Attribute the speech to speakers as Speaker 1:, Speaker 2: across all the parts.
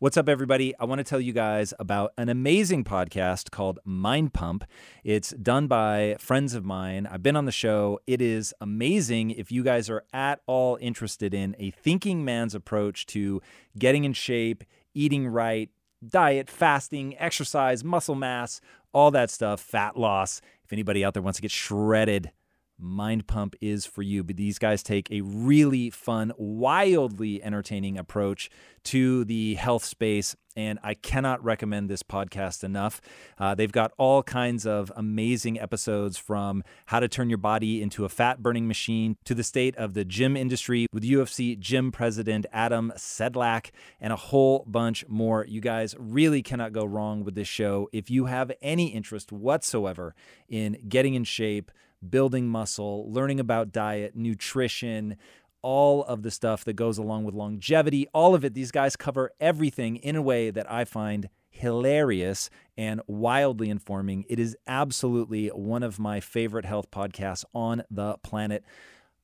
Speaker 1: What's up, everybody? I want to tell you guys about an amazing podcast called Mind Pump. It's done by friends of mine. I've been on the show. It is amazing if you guys are at all interested in a thinking man's approach to getting in shape, eating right, diet, fasting, exercise, muscle mass, all that stuff, fat loss. If anybody out there wants to get shredded, Mind Pump is for you. But these guys take a really fun, wildly entertaining approach to the health space. And I cannot recommend this podcast enough. Uh, they've got all kinds of amazing episodes from how to turn your body into a fat burning machine to the state of the gym industry with UFC gym president Adam Sedlak and a whole bunch more. You guys really cannot go wrong with this show. If you have any interest whatsoever in getting in shape, building muscle, learning about diet, nutrition, all of the stuff that goes along with longevity, all of it. These guys cover everything in a way that I find hilarious and wildly informing. It is absolutely one of my favorite health podcasts on the planet.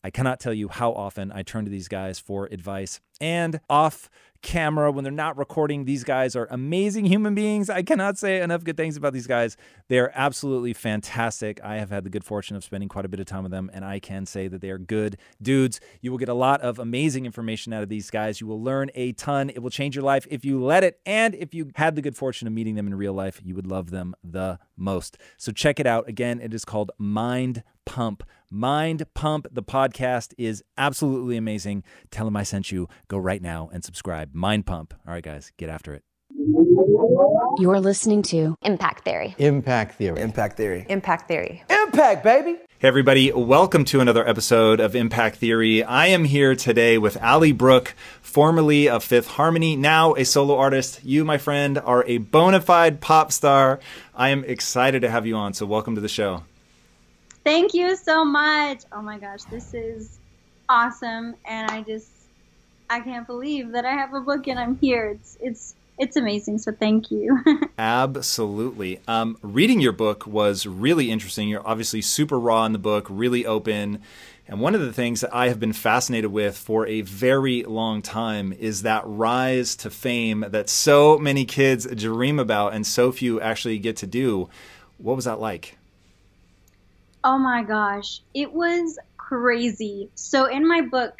Speaker 1: I cannot tell you how often I turn to these guys for advice. And off camera, when they're not recording, these guys are amazing human beings. I cannot say enough good things about these guys. They're absolutely fantastic. I have had the good fortune of spending quite a bit of time with them, and I can say that they are good dudes. You will get a lot of amazing information out of these guys. You will learn a ton. It will change your life if you let it. And if you had the good fortune of meeting them in real life, you would love them the most. So check it out. Again, it is called Mind Pump. Mind Pump, the podcast is absolutely amazing. Tell them I sent you. Go right now and subscribe. Mind Pump. All right, guys, get after it.
Speaker 2: You're listening to Impact Theory.
Speaker 3: Impact Theory.
Speaker 4: Impact Theory.
Speaker 5: Impact Theory.
Speaker 3: Impact, baby.
Speaker 1: Hey, everybody, welcome to another episode of Impact Theory. I am here today with Ally Brooke, formerly of Fifth Harmony, now a solo artist. You, my friend, are a bona fide pop star. I am excited to have you on, so welcome to the show.
Speaker 6: Thank you so much. Oh my gosh, this is awesome, and I just I can't believe that I have a book and I'm here. It's it's it's amazing. So thank you.
Speaker 1: Absolutely. Um, reading your book was really interesting. You're obviously super raw in the book, really open. And one of the things that I have been fascinated with for a very long time is that rise to fame that so many kids dream about and so few actually get to do. What was that like?
Speaker 6: Oh my gosh, it was crazy. So in my book,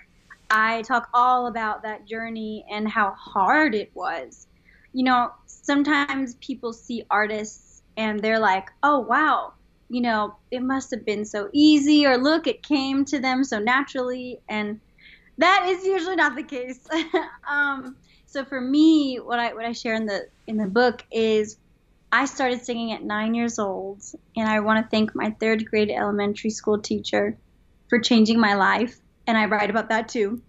Speaker 6: I talk all about that journey and how hard it was. You know, sometimes people see artists and they're like, "Oh wow, you know, it must have been so easy," or "Look, it came to them so naturally," and that is usually not the case. um, so for me, what I what I share in the in the book is I started singing at nine years old, and I want to thank my third grade elementary school teacher for changing my life. And I write about that too.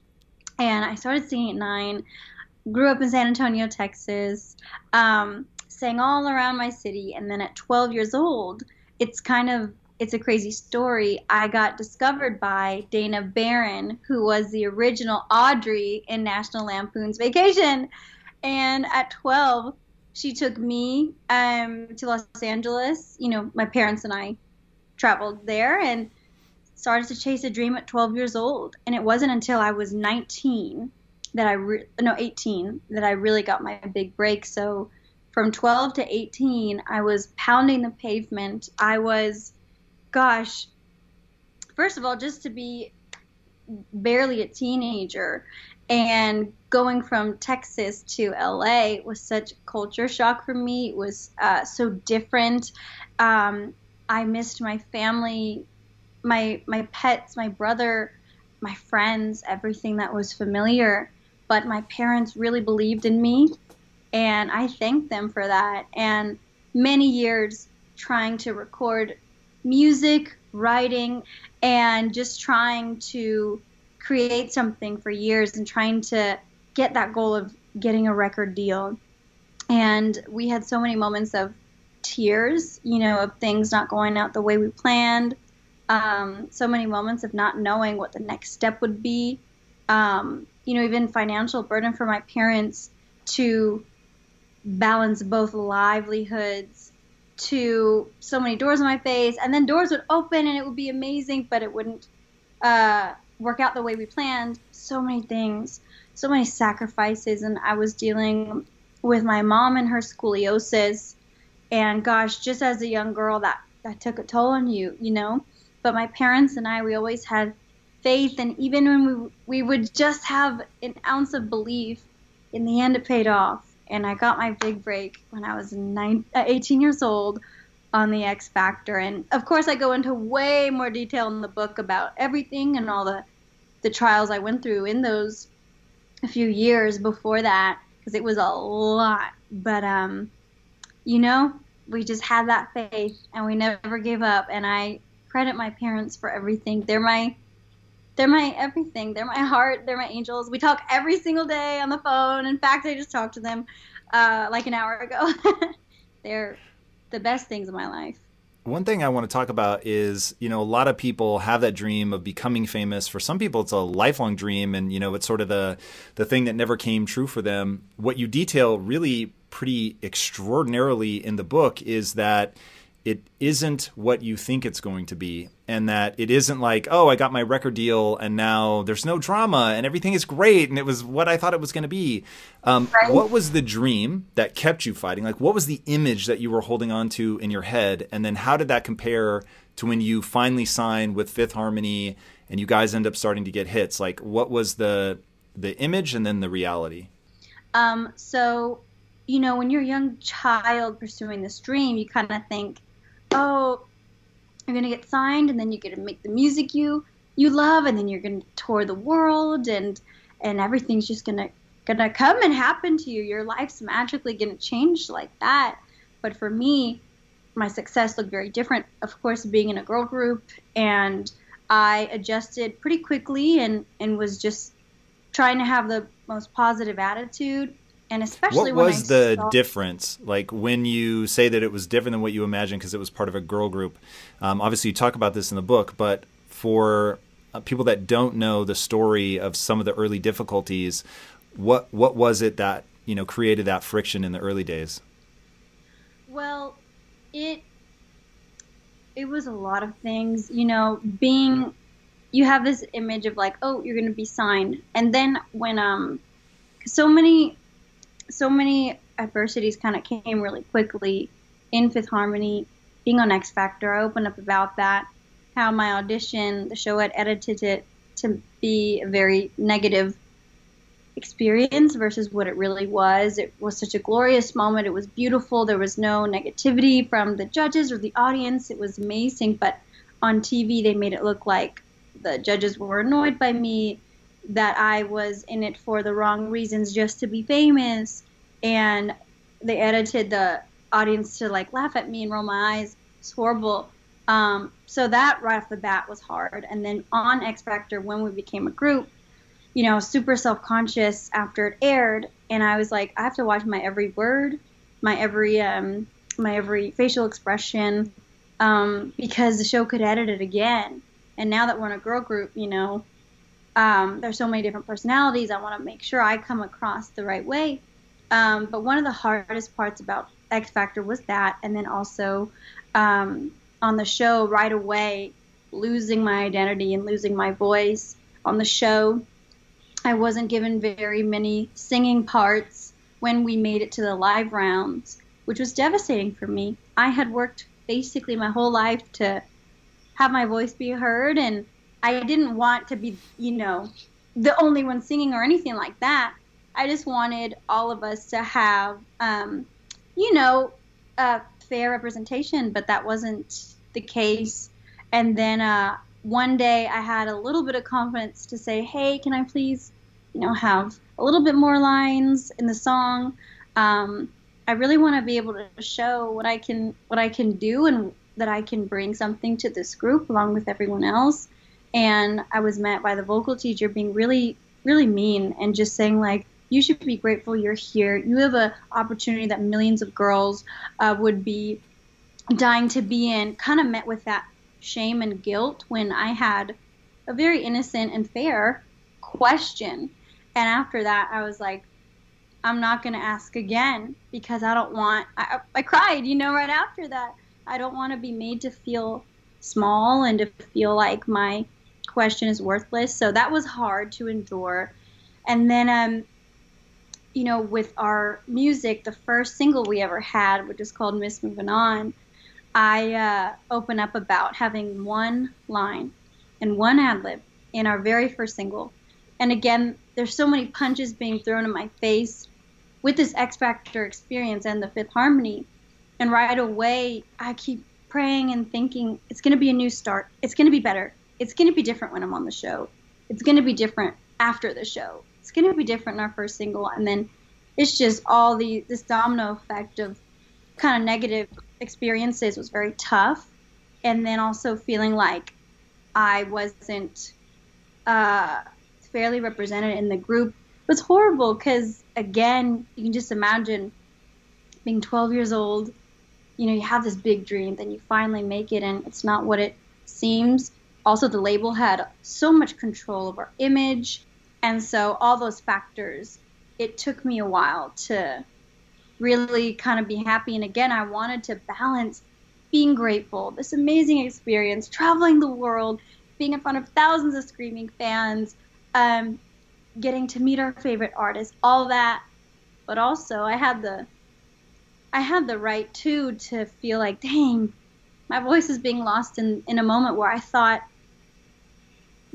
Speaker 6: And I started singing at nine, grew up in San Antonio, Texas, um, sang all around my city. And then at 12 years old, it's kind of it's a crazy story. I got discovered by Dana Barron, who was the original Audrey in National Lampoon's Vacation. And at 12, she took me um, to Los Angeles. You know, my parents and I traveled there and started to chase a dream at 12 years old. And it wasn't until I was 19 that I re- no 18 that I really got my big break. So from 12 to 18, I was pounding the pavement. I was, gosh, first of all, just to be barely a teenager And going from Texas to LA was such culture shock for me. It was uh, so different. Um, I missed my family, my my pets, my brother, my friends, everything that was familiar. But my parents really believed in me, and I thank them for that. And many years trying to record music, writing, and just trying to create something for years and trying to get that goal of getting a record deal. And we had so many moments of tears, you know, of things not going out the way we planned. Um, so many moments of not knowing what the next step would be. Um, you know, even financial burden for my parents to balance both livelihoods to so many doors in my face and then doors would open and it would be amazing but it wouldn't uh, work out the way we planned so many things so many sacrifices and i was dealing with my mom and her scoliosis. And gosh just as a young girl that that took a toll on you you know? But my parents and i we always had faith and even when we we would just have an ounce of belief in the end it paid off. And I got my big break when I was nine, uh, 18 years old on the X Factor. And of course, I go into way more detail in the book about everything and all the the trials I went through in those a few years before that because it was a lot. But um, you know, we just had that faith and we never gave up. And I credit my parents for everything. They're my they're my everything. They're my heart. They're my angels. We talk every single day on the phone. In fact, I just talked to them uh, like an hour ago. they're the best things in my life.
Speaker 1: One thing I want to talk about is, you know, a lot of people have that dream of becoming famous. For some people, it's a lifelong dream, and you know, it's sort of the the thing that never came true for them. What you detail really pretty extraordinarily in the book is that it isn't what you think it's going to be and that it isn't like oh i got my record deal and now there's no drama and everything is great and it was what i thought it was going to be. Um, right. what was the dream that kept you fighting? Like what was the image that you were holding on to in your head? And then how did that compare to when you finally signed with fifth harmony and you guys end up starting to get hits? Like what was the the image and then the reality?
Speaker 6: Um, so you know when you're a young child pursuing this dream you kind of think oh, you're gonna get signed, and then you're gonna make the music you you love, and then you're gonna tour the world, and and everything's just gonna gonna come and happen to you. Your life's magically gonna change like that. But for me, my success looked very different. Of course, being in a girl group, and I adjusted pretty quickly, and and was just trying to have the most positive attitude and especially
Speaker 1: what was the saw- difference like when you say that it was different than what you imagined because it was part of a girl group? Um, obviously you talk about this in the book but for uh, people that don't know the story of some of the early difficulties what what was it that you know created that friction in the early days?
Speaker 6: Well it it was a lot of things you know being you have this image of like oh you're going to be signed. And then when um so many so many adversities kind of came really quickly in Fifth Harmony. Being on X Factor, I opened up about that. How my audition, the show had edited it to be a very negative experience versus what it really was. It was such a glorious moment. It was beautiful. There was no negativity from the judges or the audience. It was amazing. But on TV, they made it look like the judges were annoyed by me that I was in it for the wrong reasons just to be famous. And they edited the audience to like laugh at me and roll my eyes. It's horrible. Um, so that right off the bat was hard. And then on X Factor, when we became a group, you know, super self conscious after it aired. And I was like, I have to watch my every word, my every, um, my every facial expression, um, because the show could edit it again. And now that we're in a girl group, you know, um, there's so many different personalities. I want to make sure I come across the right way. Um, but one of the hardest parts about X Factor was that, and then also um, on the show right away, losing my identity and losing my voice on the show. I wasn't given very many singing parts when we made it to the live rounds, which was devastating for me. I had worked basically my whole life to have my voice be heard and I didn't want to be, you know, the only one singing or anything like that. I just wanted all of us to have, um, you know, a fair representation, but that wasn't the case. And then uh, one day I had a little bit of confidence to say, hey, can I please, you know, have a little bit more lines in the song? Um, I really want to be able to show what I can what I can do and that I can bring something to this group along with everyone else. And I was met by the vocal teacher being really, really mean and just saying like, you should be grateful you're here. You have an opportunity that millions of girls uh, would be dying to be in. Kind of met with that shame and guilt when I had a very innocent and fair question. And after that, I was like, I'm not going to ask again because I don't want, I, I cried, you know, right after that. I don't want to be made to feel small and to feel like my question is worthless. So that was hard to endure. And then, um, you know, with our music, the first single we ever had, which is called Miss Moving On, I uh, open up about having one line and one ad lib in our very first single. And again, there's so many punches being thrown in my face with this X Factor experience and the Fifth Harmony and right away, I keep praying and thinking it's going to be a new start. It's going to be better. It's going to be different when I'm on the show. It's going to be different after the show. It's going to be different in our first single. And then it's just all the this domino effect of kind of negative experiences was very tough. And then also feeling like I wasn't uh, fairly represented in the group was horrible because, again, you can just imagine being 12 years old you know you have this big dream then you finally make it and it's not what it seems also the label had so much control of our image and so all those factors it took me a while to really kind of be happy. And again i wanted to balance being grateful this amazing experience traveling the world being in front of thousands of screaming fans um, getting to meet our favorite artists all that. But also i had the I had the right too to feel like, dang, my voice is being lost in, in a moment where I thought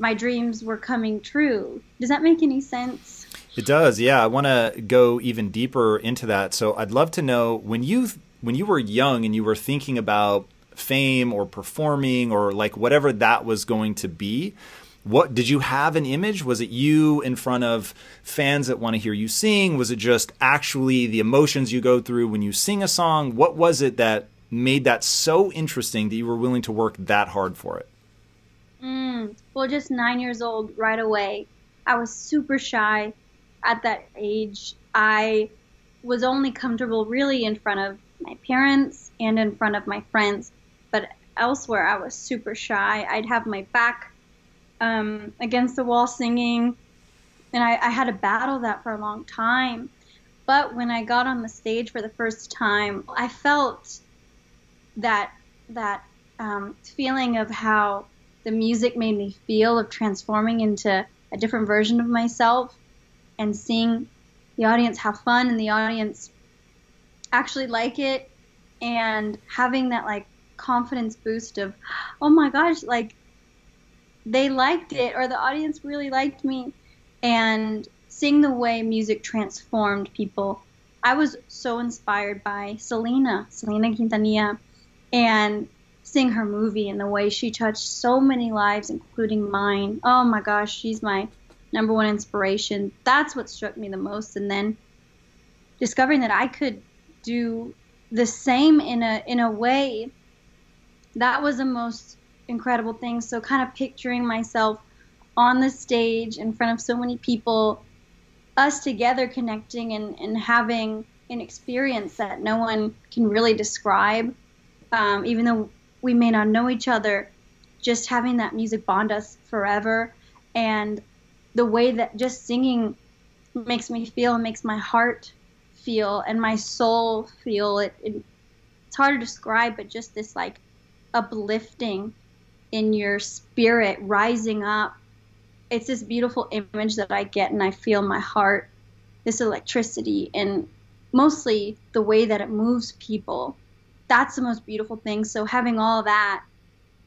Speaker 6: my dreams were coming true. Does that make any sense?
Speaker 1: It does. Yeah, I want to go even deeper into that. So I'd love to know when you when you were young and you were thinking about fame or performing or like whatever that was going to be, what did you have an image was it you in front of fans that want to hear you sing was it just actually the emotions you go through when you sing a song what was it that made that so interesting that you were willing to work that hard for it
Speaker 6: mm, well just nine years old right away. I was super shy at that age. I was only comfortable really in front of my parents and in front of my friends but elsewhere i was super shy. I'd have my back um, against the wall singing, and I, I had to battle that for a long time. But when I got on the stage for the first time, I felt that that um, feeling of how the music made me feel of transforming into a different version of myself and seeing the audience have fun and the audience actually like it and having that like confidence boost of oh my gosh like they liked it or the audience really liked me. And seeing the way music transformed people. I was so inspired by selena selena quintanilla. And seeing her movie and the way she touched so many lives including mine. Oh my gosh she's my number one inspiration. That's what struck me the most. And then discovering that i could do the same in a in a way that was the most incredible thing. So, kind of picturing myself on the stage in front of so many people, us together connecting and, and having an experience that no one can really describe, um, even though we may not know each other, just having that music bond us forever. And the way that just singing makes me feel makes my heart feel and my soul feel it, it it's hard to describe but just this like uplifting in your spirit rising up. It's this beautiful image that I get, and I feel my heart, this electricity, and mostly the way that it moves people. That's the most beautiful thing. So, having all that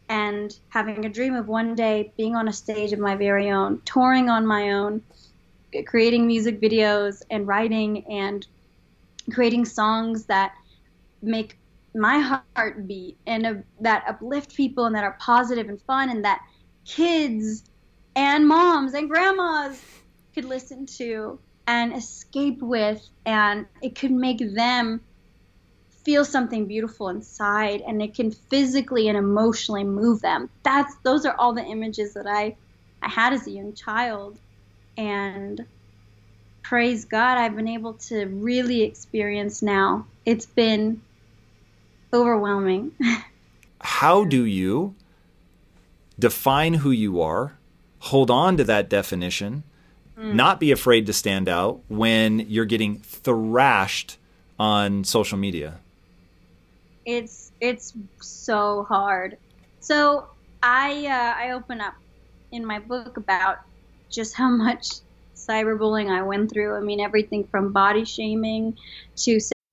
Speaker 6: and having a dream of one day being on a stage of my very own, touring on my own, creating music videos and writing and creating songs that make my heart beat and uh, that uplift people and that are positive and fun and that kids and moms and grandmas could listen to and escape with and it could make them feel something beautiful inside and it can physically and emotionally move them. That's those are all the images that i i had as a young child. And praise god i've been able to really experience now. It's been overwhelming.
Speaker 3: How do you define who you are hold on to that definition mm. not be afraid to stand out when you're getting thrashed on social media
Speaker 6: it's it's so hard. So I uh, I open up in my book about just how much cyberbullying I went through. I mean, everything from body shaming to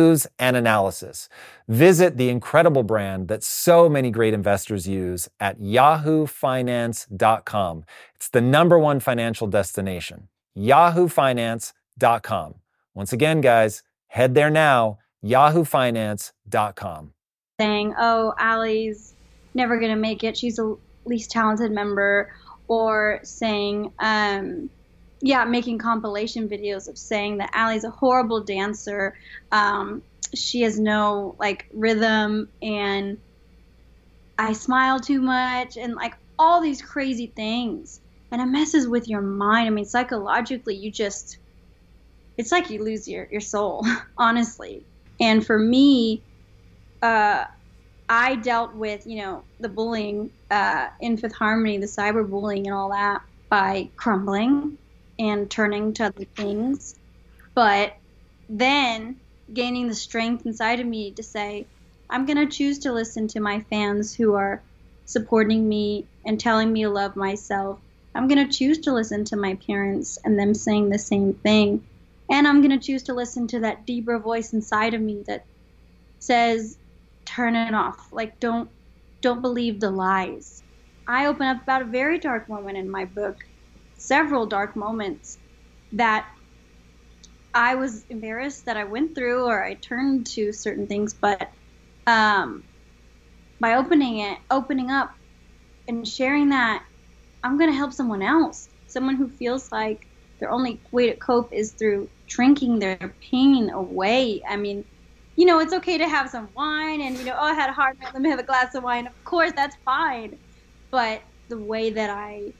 Speaker 3: news and analysis. Visit the incredible brand that so many great investors use at yahoofinance.com. It's the number one financial destination. yahoofinance.com. Once again, guys, head there now, yahoofinance.com.
Speaker 6: saying, "Oh, Ally's never gonna make it. She's the least talented member," or saying, um, "Yeah, making compilation videos of saying that Ally's a horrible dancer. Um, she has no like rhythm, and I smile too much, and like all these crazy things." And it messes with your mind. I mean, psychologically, you just it's like you lose your, your soul, honestly. And for me, uh, I dealt with, you know, the bullying uh, in Fifth Harmony, the cyberbullying and all that by crumbling and turning to other things. But then gaining the strength inside of me to say, I'm going to choose to listen to my fans who are supporting me and telling me to love myself. I'm going to choose to listen to my parents and them saying the same thing. And I'm going to choose to listen to that deeper voice inside of me that says, turn it off. Like, don't, don't believe the lies. I open up about a very dark moment in my book, several dark moments that I was embarrassed that I went through or I turned to certain things, but um, by opening it, opening up, and sharing that, I'm going to help someone else, someone who feels like their only way to cope is through drinking their pain away. I mean, you know, it's okay to have some wine and, you know, oh, I had a hard night, let me have a glass of wine. Of course, that's fine. But the way that I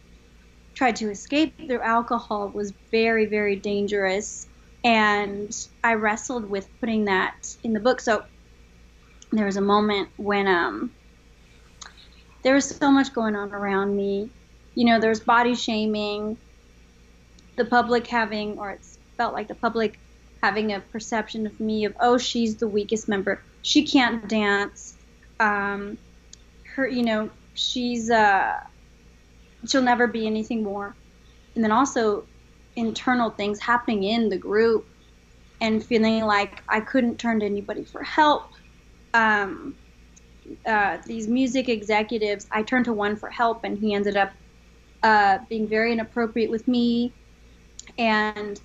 Speaker 6: tried to escape through alcohol was very, very dangerous. And I wrestled with putting that in the book. So there was a moment when um, there was so much going on around me. You know, there was body shaming, the public having, or it's felt like the public having a perception of me of, oh, she's the weakest member. She can't dance. Um, her, you know, she's, uh, she'll never be anything more. And then also internal things happening in the group and feeling like I couldn't turn to anybody for help. Um, uh, these music executives, I turned to one for help, and he ended up uh, being very inappropriate with me and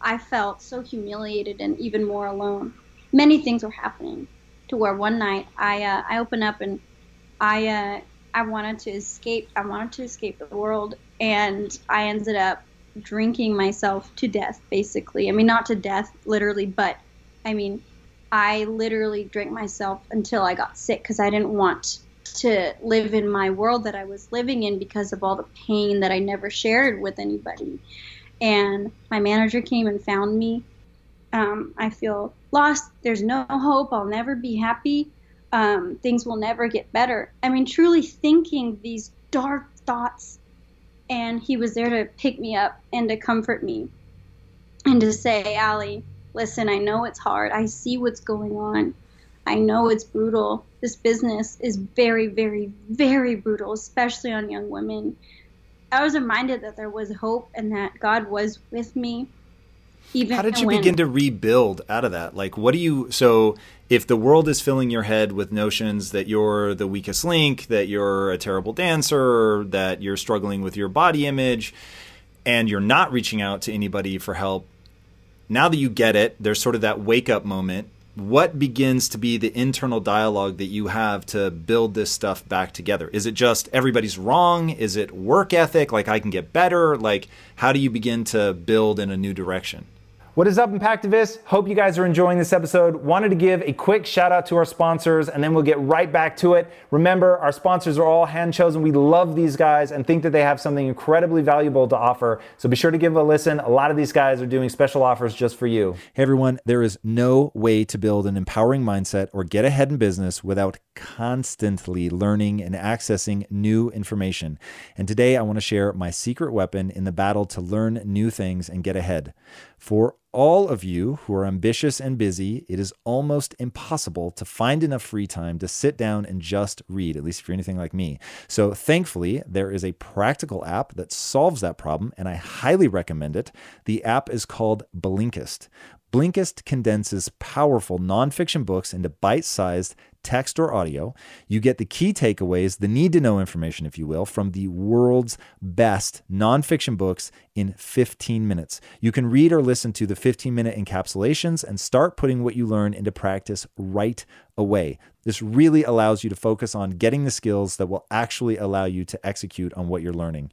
Speaker 6: I felt so humiliated and even more alone. Many things were happening to where one night I uh, I opened up and I uh, I wanted to escape. I wanted to escape the world, and I ended up drinking myself to death. Basically, I mean not to death literally, but I mean I literally drank myself until I got sick because I didn't want to live in my world that I was living in because of all the pain that I never shared with anybody and my manager came and found me. Um, I feel lost. There's no hope. I'll never be happy. Um, things will never get better. I mean, truly thinking these dark thoughts. And he was there to pick me up and to comfort me and to say, Ally, listen, I know it's hard. I see what's going on. I know it's brutal. This business is very, very, very brutal, especially on young women. I was reminded that there was hope and that God was with me.
Speaker 1: Even How did you when... begin to rebuild out of that? Like, what do you? So, if the world is filling your head with notions that you're the weakest link, that you're a terrible dancer, that you're struggling with your body image, and you're not reaching out to anybody for help, now that you get it, there's sort of that wake up moment what begins to be the internal dialogue that you have to build this stuff back together? Is it just everybody's wrong? Is it work ethic? Like I can get better? Like how do you begin to build in a new direction?
Speaker 3: What is up, Impactivists? Hope you guys are enjoying this episode. Wanted to give a quick shout out to our sponsors and then we'll get right back to it. Remember, our sponsors are all hand chosen. We love these guys and think that they have something incredibly valuable to offer. So be sure to give a listen. A lot of these guys are doing special offers just for you.
Speaker 1: Hey, everyone, there is no way to build an empowering mindset or get ahead in business without constantly learning and accessing new information. And today I want to share my secret weapon in the battle to learn new things and get ahead. For all of you who are ambitious and busy, it is almost impossible to find enough free time to sit down and just read, at least if you're anything like me. So, thankfully, there is a practical app that solves that problem, and I highly recommend it. The app is called Blinkist. Blinkist condenses powerful nonfiction books into bite sized text or audio. You get the key takeaways, the need to know information, if you will, from the world's best nonfiction books in 15 minutes. You can read or listen to the 15 minute encapsulations and start putting what you learn into practice right away. This really allows you to focus on getting the skills that will actually allow you to execute on what you're learning.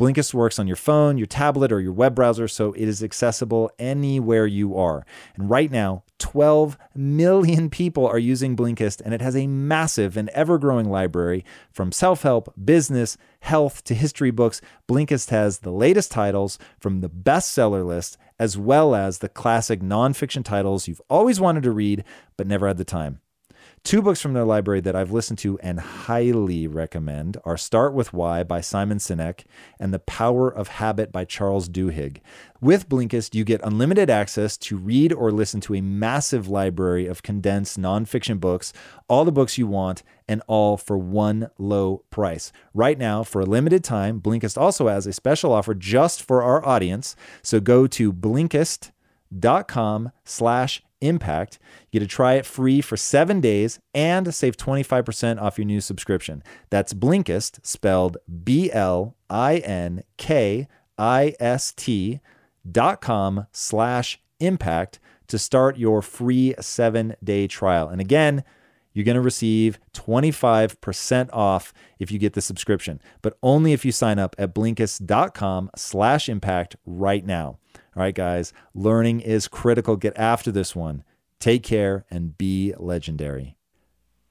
Speaker 1: Blinkist works on your phone, your tablet, or your web browser, so it is accessible anywhere you are. And right now, 12 million people are using Blinkist, and it has a massive and ever growing library from self help, business, health to history books. Blinkist has the latest titles from the bestseller list, as well as the classic nonfiction titles you've always wanted to read but never had the time. Two books from their library that I've listened to and highly recommend are Start With Why by Simon Sinek and The Power of Habit by Charles Duhigg. With Blinkist, you get unlimited access to read or listen to a massive library of condensed nonfiction books, all the books you want, and all for one low price. Right now, for a limited time, Blinkist also has a special offer just for our audience. So go to blinkist.com slash impact. You get to try it free for seven days and save 25% off your new subscription. That's Blinkist, spelled B L I N K I S T dot com slash impact to start your free seven day trial. And again, you're going to receive 25% off if you get the subscription, but only if you sign up at blinkist.com slash impact right now. All right, guys, learning is critical. Get after this one. Take care and be legendary.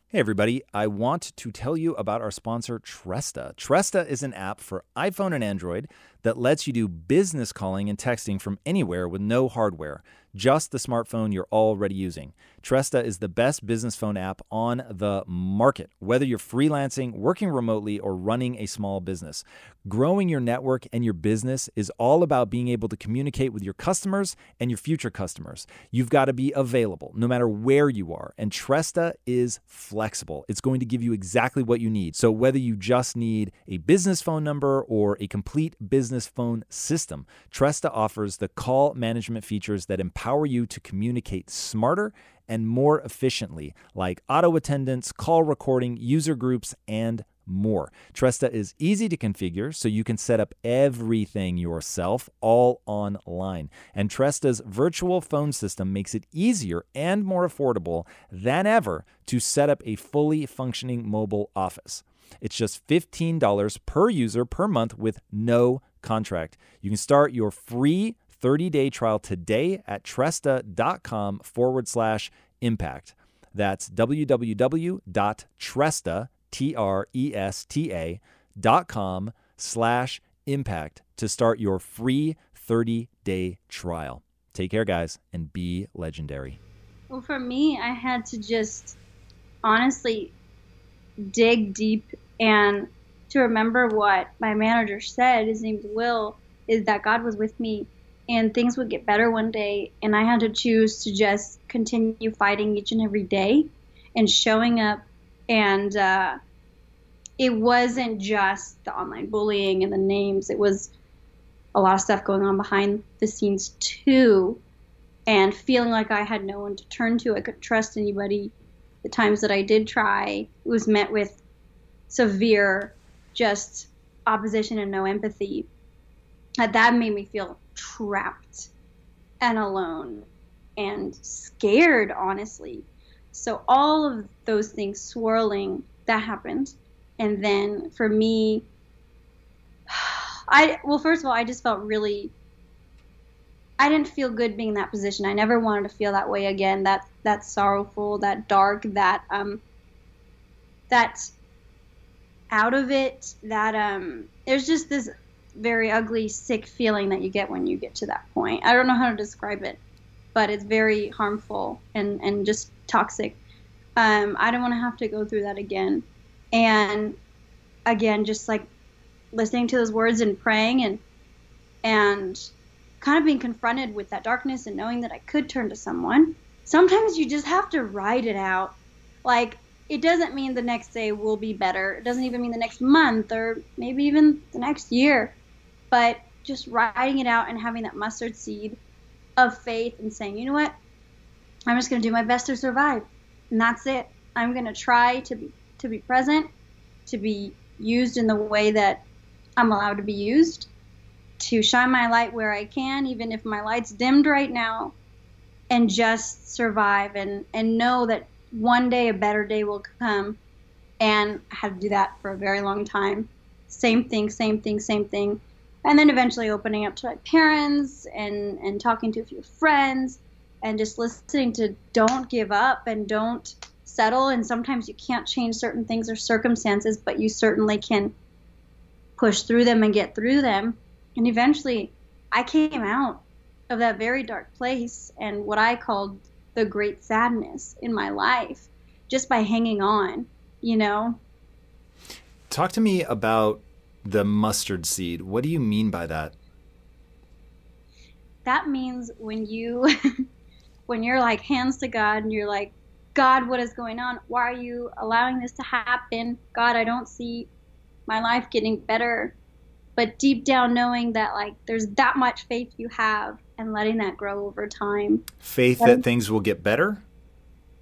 Speaker 1: Hey, everybody. I want to tell you about our sponsor, Tresta. Tresta is an app for iPhone and Android that lets you do business calling and texting from anywhere with no hardware, just the smartphone you're already using. Tresta is the best business phone app on the market, whether you're freelancing, working remotely, or running a small business. Growing your network and your business is all about being able to communicate with your customers and your future customers. You've got to be available no matter where you are, and Tresta is flexible. It's going to give you exactly what you need. So, whether you just need a business phone number or a complete business phone system, Tresta offers the call management features that empower you to communicate smarter and more efficiently, like auto attendance, call recording, user groups, and more. Tresta is easy to configure, so you can set up everything yourself all online. And Tresta's virtual phone system makes it easier and more affordable than ever to set up a fully functioning mobile office. It's just $15 per user per month with no contract. You can start your free 30 day trial today at tresta.com forward slash impact. That's www.tresta, T R E S T A, dot com slash impact to start your free 30 day trial. Take care, guys, and be legendary.
Speaker 6: Well, for me, I had to just honestly dig deep and to remember what my manager said. His name's Will. Is that God was with me and things would get better one day and i had to choose to just continue fighting each and every day and showing up. And uh, it wasn't just the online bullying and the names. It was a lot of stuff going on behind the scenes too and feeling like i had no one to turn to. I couldn't trust anybody. The times that i did try it was met with severe just opposition and no empathy. That made me feel trapped and alone and scared, honestly. So, all of those things swirling, that happened. And then for me, I, well, first of all, I just felt really, I didn't feel good being in that position. I never wanted to feel that way again. That, that sorrowful, that dark, that, um, that out of it, that, um, there's just this very ugly, sick feeling that you get when you get to that point. I don't know how to describe it, but it's very harmful and, and just toxic. Um, I don't want to have to go through that again. And again, just like listening to those words and praying and and kind of being confronted with that darkness and knowing that I could turn to someone. Sometimes you just have to ride it out. Like it doesn't mean the next day will be better. It doesn't even mean the next month or maybe even the next year but just writing it out and having that mustard seed of faith and saying, you know what, I'm just going to do my best to survive, and that's it. I'm going to try to be to be present, to be used in the way that I'm allowed to be used, to shine my light where I can, even if my light's dimmed right now, and just survive and, and know that one day a better day will come. And I had to do that for a very long time. Same thing, same thing, same thing. And then eventually opening up to my parents and, and talking to a few friends and just listening to don't give up and don't settle. And sometimes you can't change certain things or circumstances, but you certainly can push through them and get through them. And eventually I came out of that very dark place and what I called the great sadness in my life just by hanging on, you know?
Speaker 1: Talk to me about the mustard seed. What do you mean by that?
Speaker 6: That means when you when you're like hands to God and you're like, God, what is going on? Why are you allowing this to happen? God, I don't see my life getting better. But deep down knowing that like there's that much faith you have and letting that grow over time.
Speaker 1: Faith that things will get better?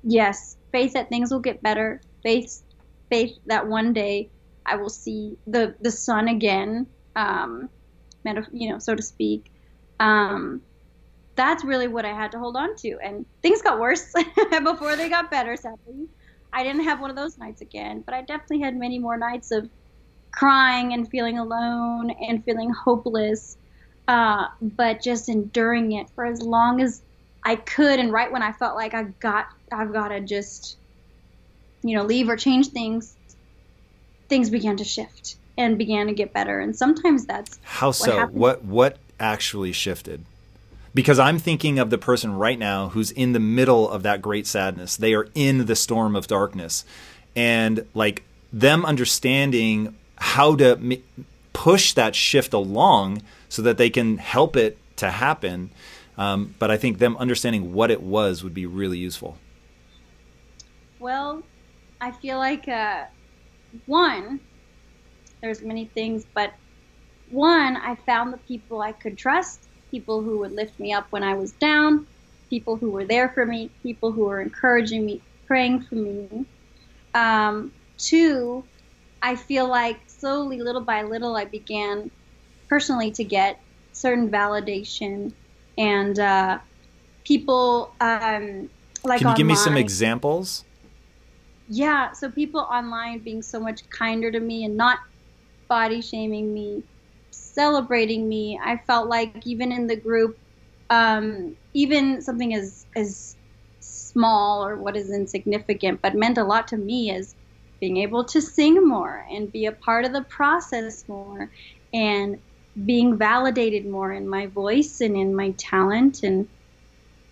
Speaker 6: Yes, faith that things will get better. Faith faith that one day I will see the the sun again, um, you know, so to speak. Um, that's really what I had to hold on to, and things got worse before they got better. Sadly, I didn't have one of those nights again, but I definitely had many more nights of crying and feeling alone and feeling hopeless, uh, but just enduring it for as long as I could. And right when I felt like I got, I've got to just, you know, leave or change things, things began to shift and began to get better. And sometimes that's
Speaker 1: how so. What what, what actually shifted? Because I'm thinking of the person right now who's in the middle of that great sadness. They are in the storm of darkness, and like them understanding how to m- push that shift along so that they can help it to happen. Um, but I think them understanding what it was would be really useful.
Speaker 6: Well, I feel like uh, one, there's many things, but one, I found the people I could trust, people who would lift me up when I was down, people who were there for me, people who were encouraging me, praying for me. Um, two, I feel like slowly, little by little, I began personally to get certain validation and uh, people um, like.
Speaker 1: Can you
Speaker 6: online,
Speaker 1: give me some examples?
Speaker 6: Yeah, so people online being so much kinder to me and not body shaming me, celebrating me. I felt like even in the group, um, even something as as small or what is insignificant, but meant a lot to me is being able to sing more and be a part of the process more and being validated more in my voice and in my talent and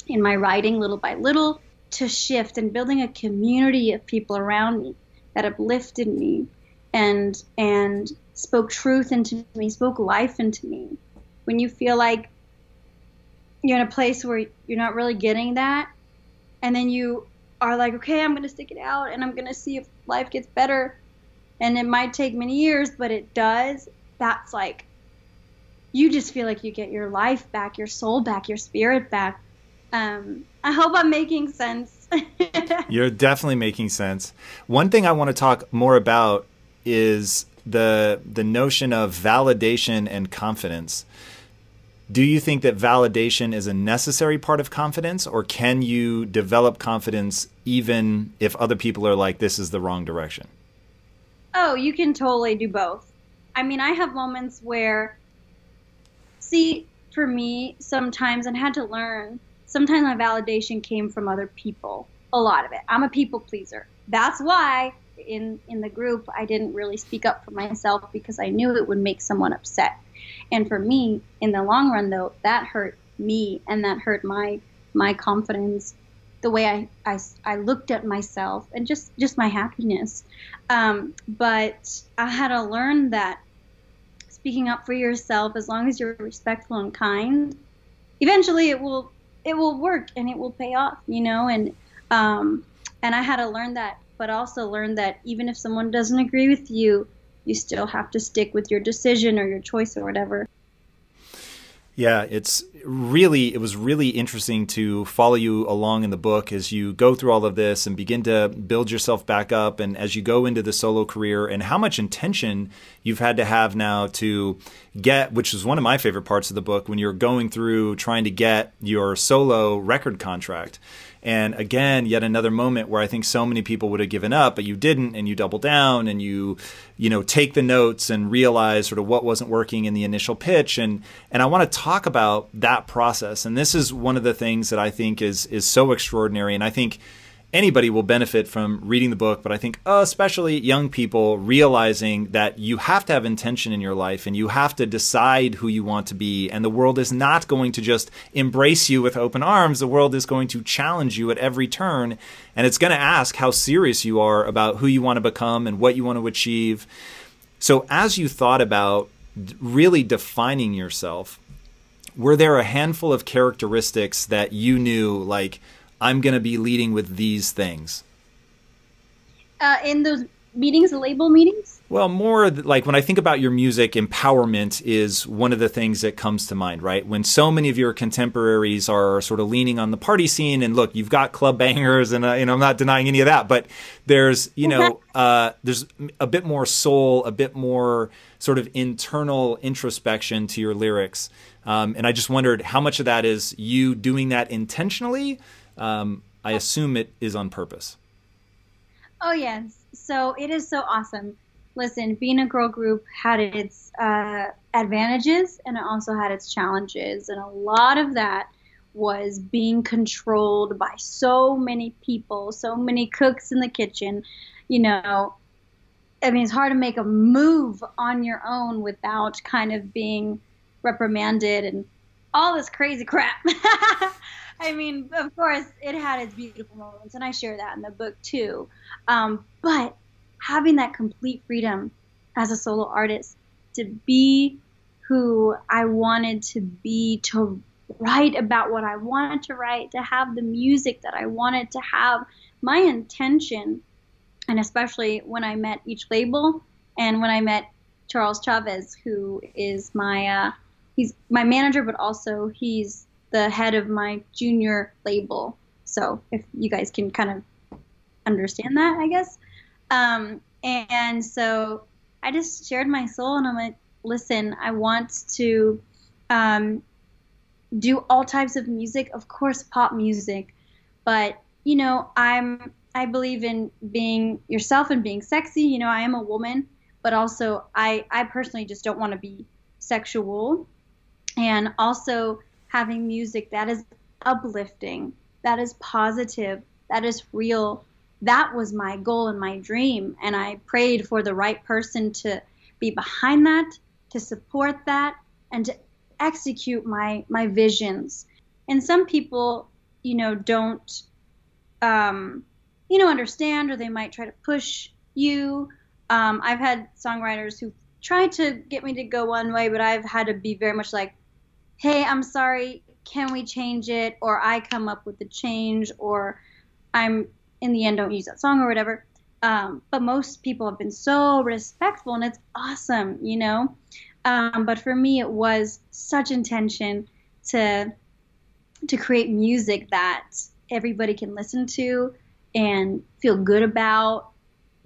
Speaker 6: in my writing little by little to shift and building a community of people around me that uplifted me and and spoke truth into me, spoke life into me. When you feel like you're in a place where you're not really getting that, and then you are like, okay, I'm gonna stick it out and I'm gonna see if life gets better. And it might take many years, but it does. That's like, you just feel like you get your life back, your soul back, your spirit back. Um, I hope I'm making sense.
Speaker 1: You're definitely making sense. One thing I want to talk more about is the the notion of validation and confidence. Do you think that validation is a necessary part of confidence, or can you develop confidence even if other people are like, this is the wrong direction?
Speaker 6: Oh, you can totally do both. I mean, I have moments where, see, for me, sometimes, and had to learn, sometimes my validation came from other people. A lot of it. I'm a people pleaser. That's why in in the group I didn't really speak up for myself because I knew it would make someone upset. And for me, in the long run, though, that hurt me and that hurt my my confidence, the way I, I, I looked at myself and just, just my happiness. Um, but I had to learn that speaking up for yourself, as long as you're respectful and kind, eventually it will it will work and it will pay off, you know. And um, and I had to learn that, but also learn that even if someone doesn't agree with you, you still have to stick with your decision or your choice or whatever.
Speaker 1: Yeah, it's really it was really interesting to follow you along in the book as you go through all of this and begin to build yourself back up and as you go into the solo career and how much intention you've had to have now to get which is one of my favorite parts of the book when you're going through trying to get your solo record contract and again, yet another moment where I think so many people would have given up, but you didn't, and you double down and you, you know, take the notes and realize sort of what wasn't working in the initial pitch. And and I want to talk about that process. And this is one of the things that I think is is so extraordinary. And I think anybody will benefit from reading the book, but I think uh, especially young people realizing that you have to have intention in your life and you have to decide who you want to be. And the world is not going to just embrace you with open arms. The world is going to challenge you at every turn. And it's going to ask how serious you are about who you want to become and what you want to achieve. So, as you thought about really defining yourself, were there a handful of characteristics that you knew, like, I'm going to be leading with these things?
Speaker 6: Uh, in those meetings, the label meetings?
Speaker 1: Well, more like when I think about your music, empowerment is one of the things that comes to mind, right? When so many of your contemporaries are sort of leaning on the party scene, and look, you've got club bangers, and uh, you know I'm not denying any of that, but there's you know uh, there's a bit more soul, a bit more sort of internal introspection to your lyrics, um, and I just wondered how much of that is you doing that intentionally um, I assume it is on purpose.
Speaker 6: Oh, yes. So it is so awesome. Listen, being a girl group had its uh, advantages and it also had its challenges. And a lot of that was being controlled by so many people, so many cooks in the kitchen. You know, I mean, it's hard to make a move on your own without kind of being reprimanded and all this crazy crap. I mean, of course, it had its beautiful moments, and I share that in the book too. Um, but having that complete freedom as a solo artist to be who I wanted to be, to write about what I wanted to write, to have the music that I wanted to have, my intention, and especially when I met each label and when I met Charles Chavez, who is my uh, he's my manager, but also he's the head of my junior label. So if you guys can kind of understand that, I guess. Um, and so I just shared my soul, and I'm like, listen, I want to um, do all types of music, of course, pop music, but you know, I'm I believe in being yourself and being sexy. You know, I am a woman, but also I I personally just don't want to be sexual, and also having music that is uplifting, that is positive, that is real. That was my goal and my dream. And I prayed for the right person to be behind that, to support that, and to execute my, my visions. And some people, you know, don't, um, you know, understand or they might try to push you. Um, I've had songwriters who tried to get me to go one way, but I've had to be very much like, hey, I'm sorry, can we change it? Or I come up with the change, or I'm in the end don't use that song or whatever. Um, but most people have been so respectful, and it's awesome, you know. Um, but for me, it was such intention to to create music that everybody can listen to and feel good about.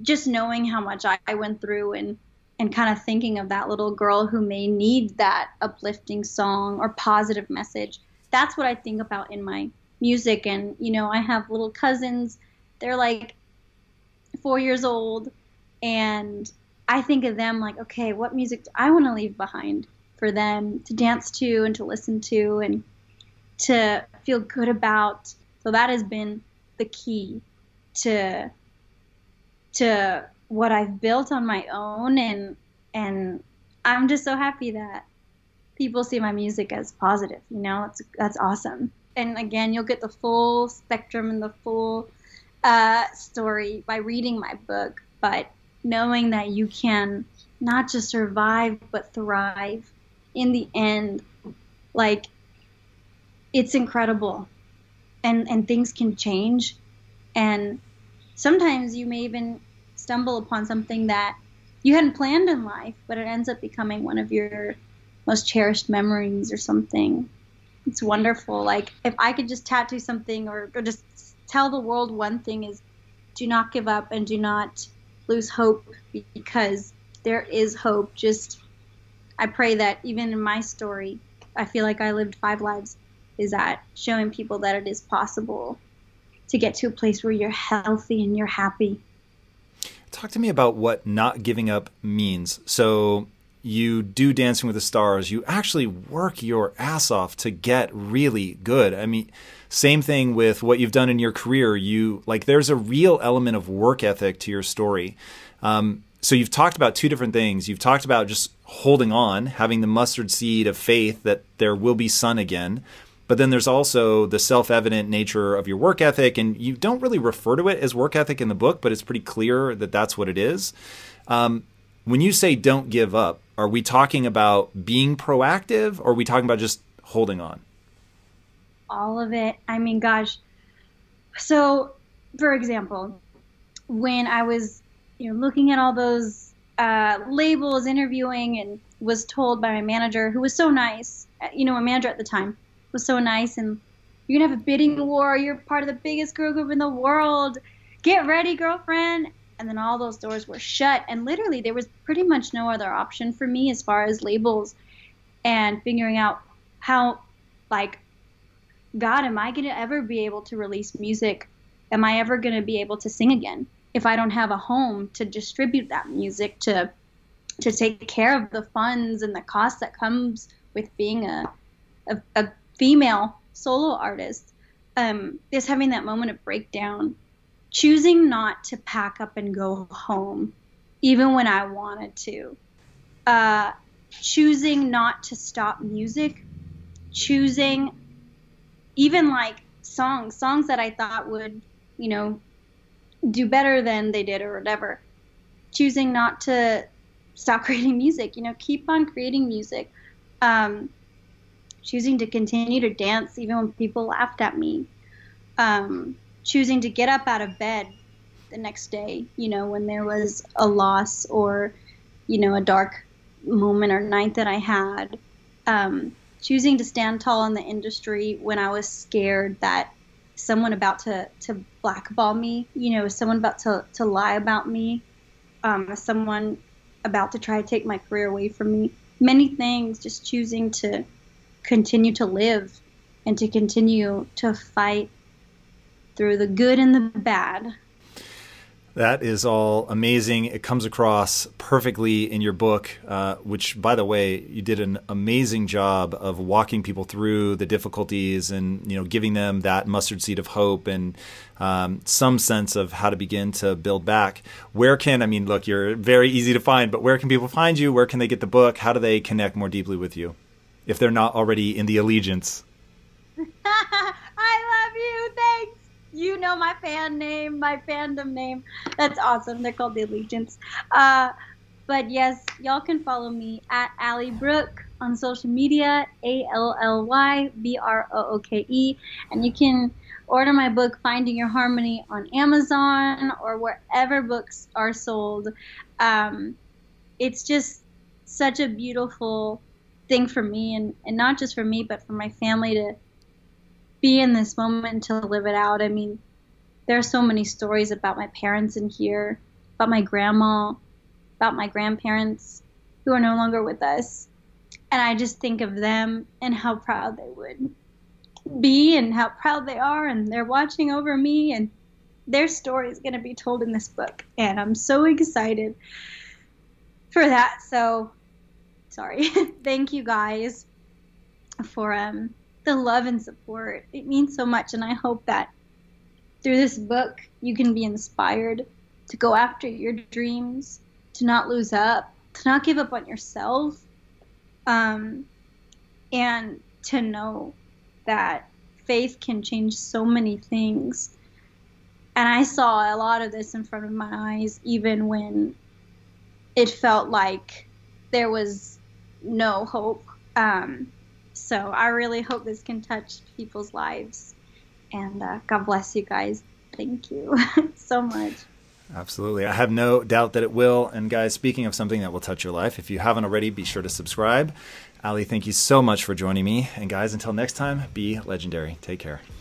Speaker 6: Just knowing how much I, I went through and and kind of thinking of that little girl who may need that uplifting song or positive message. That's what I think about in my music. And, you know, I have little cousins, they're like four years old, and I think of them like, okay, what music do I want to leave behind for them to dance to and to listen to and to feel good about? So that has been the key to to what I've built on my own and and I'm just so happy that people see my music as positive, you know? That's that's awesome. And again, you'll get the full spectrum and the full uh, story by reading my book, but knowing that you can not just survive but thrive in the end like it's incredible and and things can change and sometimes you may even stumble upon something that you hadn't planned in life, but it ends up becoming one of your most cherished memories or something. It's wonderful. Like if I could just tattoo something or, or just tell the world one thing is do not give up and do not lose hope because there is hope. Just I pray that even in my story, I feel like I lived five lives is that showing people that it is possible to get to a place where you're healthy and you're happy.
Speaker 1: Talk to me about what not giving up means. So, you do Dancing with the Stars, you actually work your ass off to get really good. I mean, same thing with what you've done in your career. You like there's a real element of work ethic to your story. Um, so you've talked about two different things. You've talked about just holding on, having the mustard seed of faith that there will be sun again. But then there's also the self evident nature of your work ethic. And you don't really refer to it as work ethic in the book, but it's pretty clear that that's what it is. Um, when you say don't give up, are we talking about being proactive or are we talking about just holding on?
Speaker 6: All of it. I mean, gosh. So, for example, when I was you know looking at all those uh, labels, interviewing, and was told by my manager, who was so nice, you know, my manager at the time was so nice, and you're gonna have a bidding war. You're part of the biggest girl group in the world. Get ready, girlfriend. And then all those doors were shut, and literally there was pretty much no other option for me as far as labels and figuring out how, like, God, am I gonna ever be able to release music? Am I ever gonna be able to sing again? if I don't have a home to distribute that music to to take care of the funds and the costs that comes with being a a, a female solo artist, um, is having that moment of breakdown, choosing not to pack up and go home, even when I wanted to, uh, choosing not to stop music, choosing even like songs, songs that I thought would, you know, do better than they did or whatever. Choosing not to stop creating music, you know, keep on creating music. Um, choosing to continue to dance even when people laughed at me. Um, choosing to get up out of bed the next day, you know, when there was a loss or, you know, a dark moment or night that I had. Um, choosing to stand tall in the industry when I was scared that someone about to, to blackball me, you know, someone about to, to lie about me, um, someone about to try to take my career away from me. Many things, just choosing to continue to live and to continue to fight through the good and the bad
Speaker 1: that is all amazing. It comes across perfectly in your book, uh, which, by the way, you did an amazing job of walking people through the difficulties and you know giving them that mustard seed of hope and um, some sense of how to begin to build back. Where can I mean? Look, you're very easy to find, but where can people find you? Where can they get the book? How do they connect more deeply with you if they're not already in the allegiance?
Speaker 6: I love you. Thanks you know my fan name, my fandom name. That's awesome. They're called the Allegiance. Uh, but yes, y'all can follow me at Ally Brooke on social media, A L L Y B R O O K E, and you can order my book Finding Your Harmony on Amazon or wherever books are sold. Um, it's just such a beautiful thing for me, and, and not just for me, but for my family to be in this moment to live it out. I mean, there are so many stories about my parents in here, about my grandma, about my grandparents who are no longer with us. And I just think of them and how proud they would be and how proud they are and they're watching over me and their story is going to be told in this book and I'm so excited for that. So sorry. Thank you guys for um the love and support. It means so much, and I hope that through this book you can be inspired to go after your dreams, to not lose up, to not give up on yourself, um, and to know that faith can change so many things. And I saw a lot of this in front of my eyes, even when it felt like there was no hope. Um, so I really hope this can touch people's lives. And uh, God bless you guys. Thank you so much.
Speaker 1: Absolutely. I have no doubt that it will. And guys, speaking of something that will touch your life, if you haven't already, be sure to subscribe Ally, thank you so much for joining me. And guys, until next time, be legendary. Take care.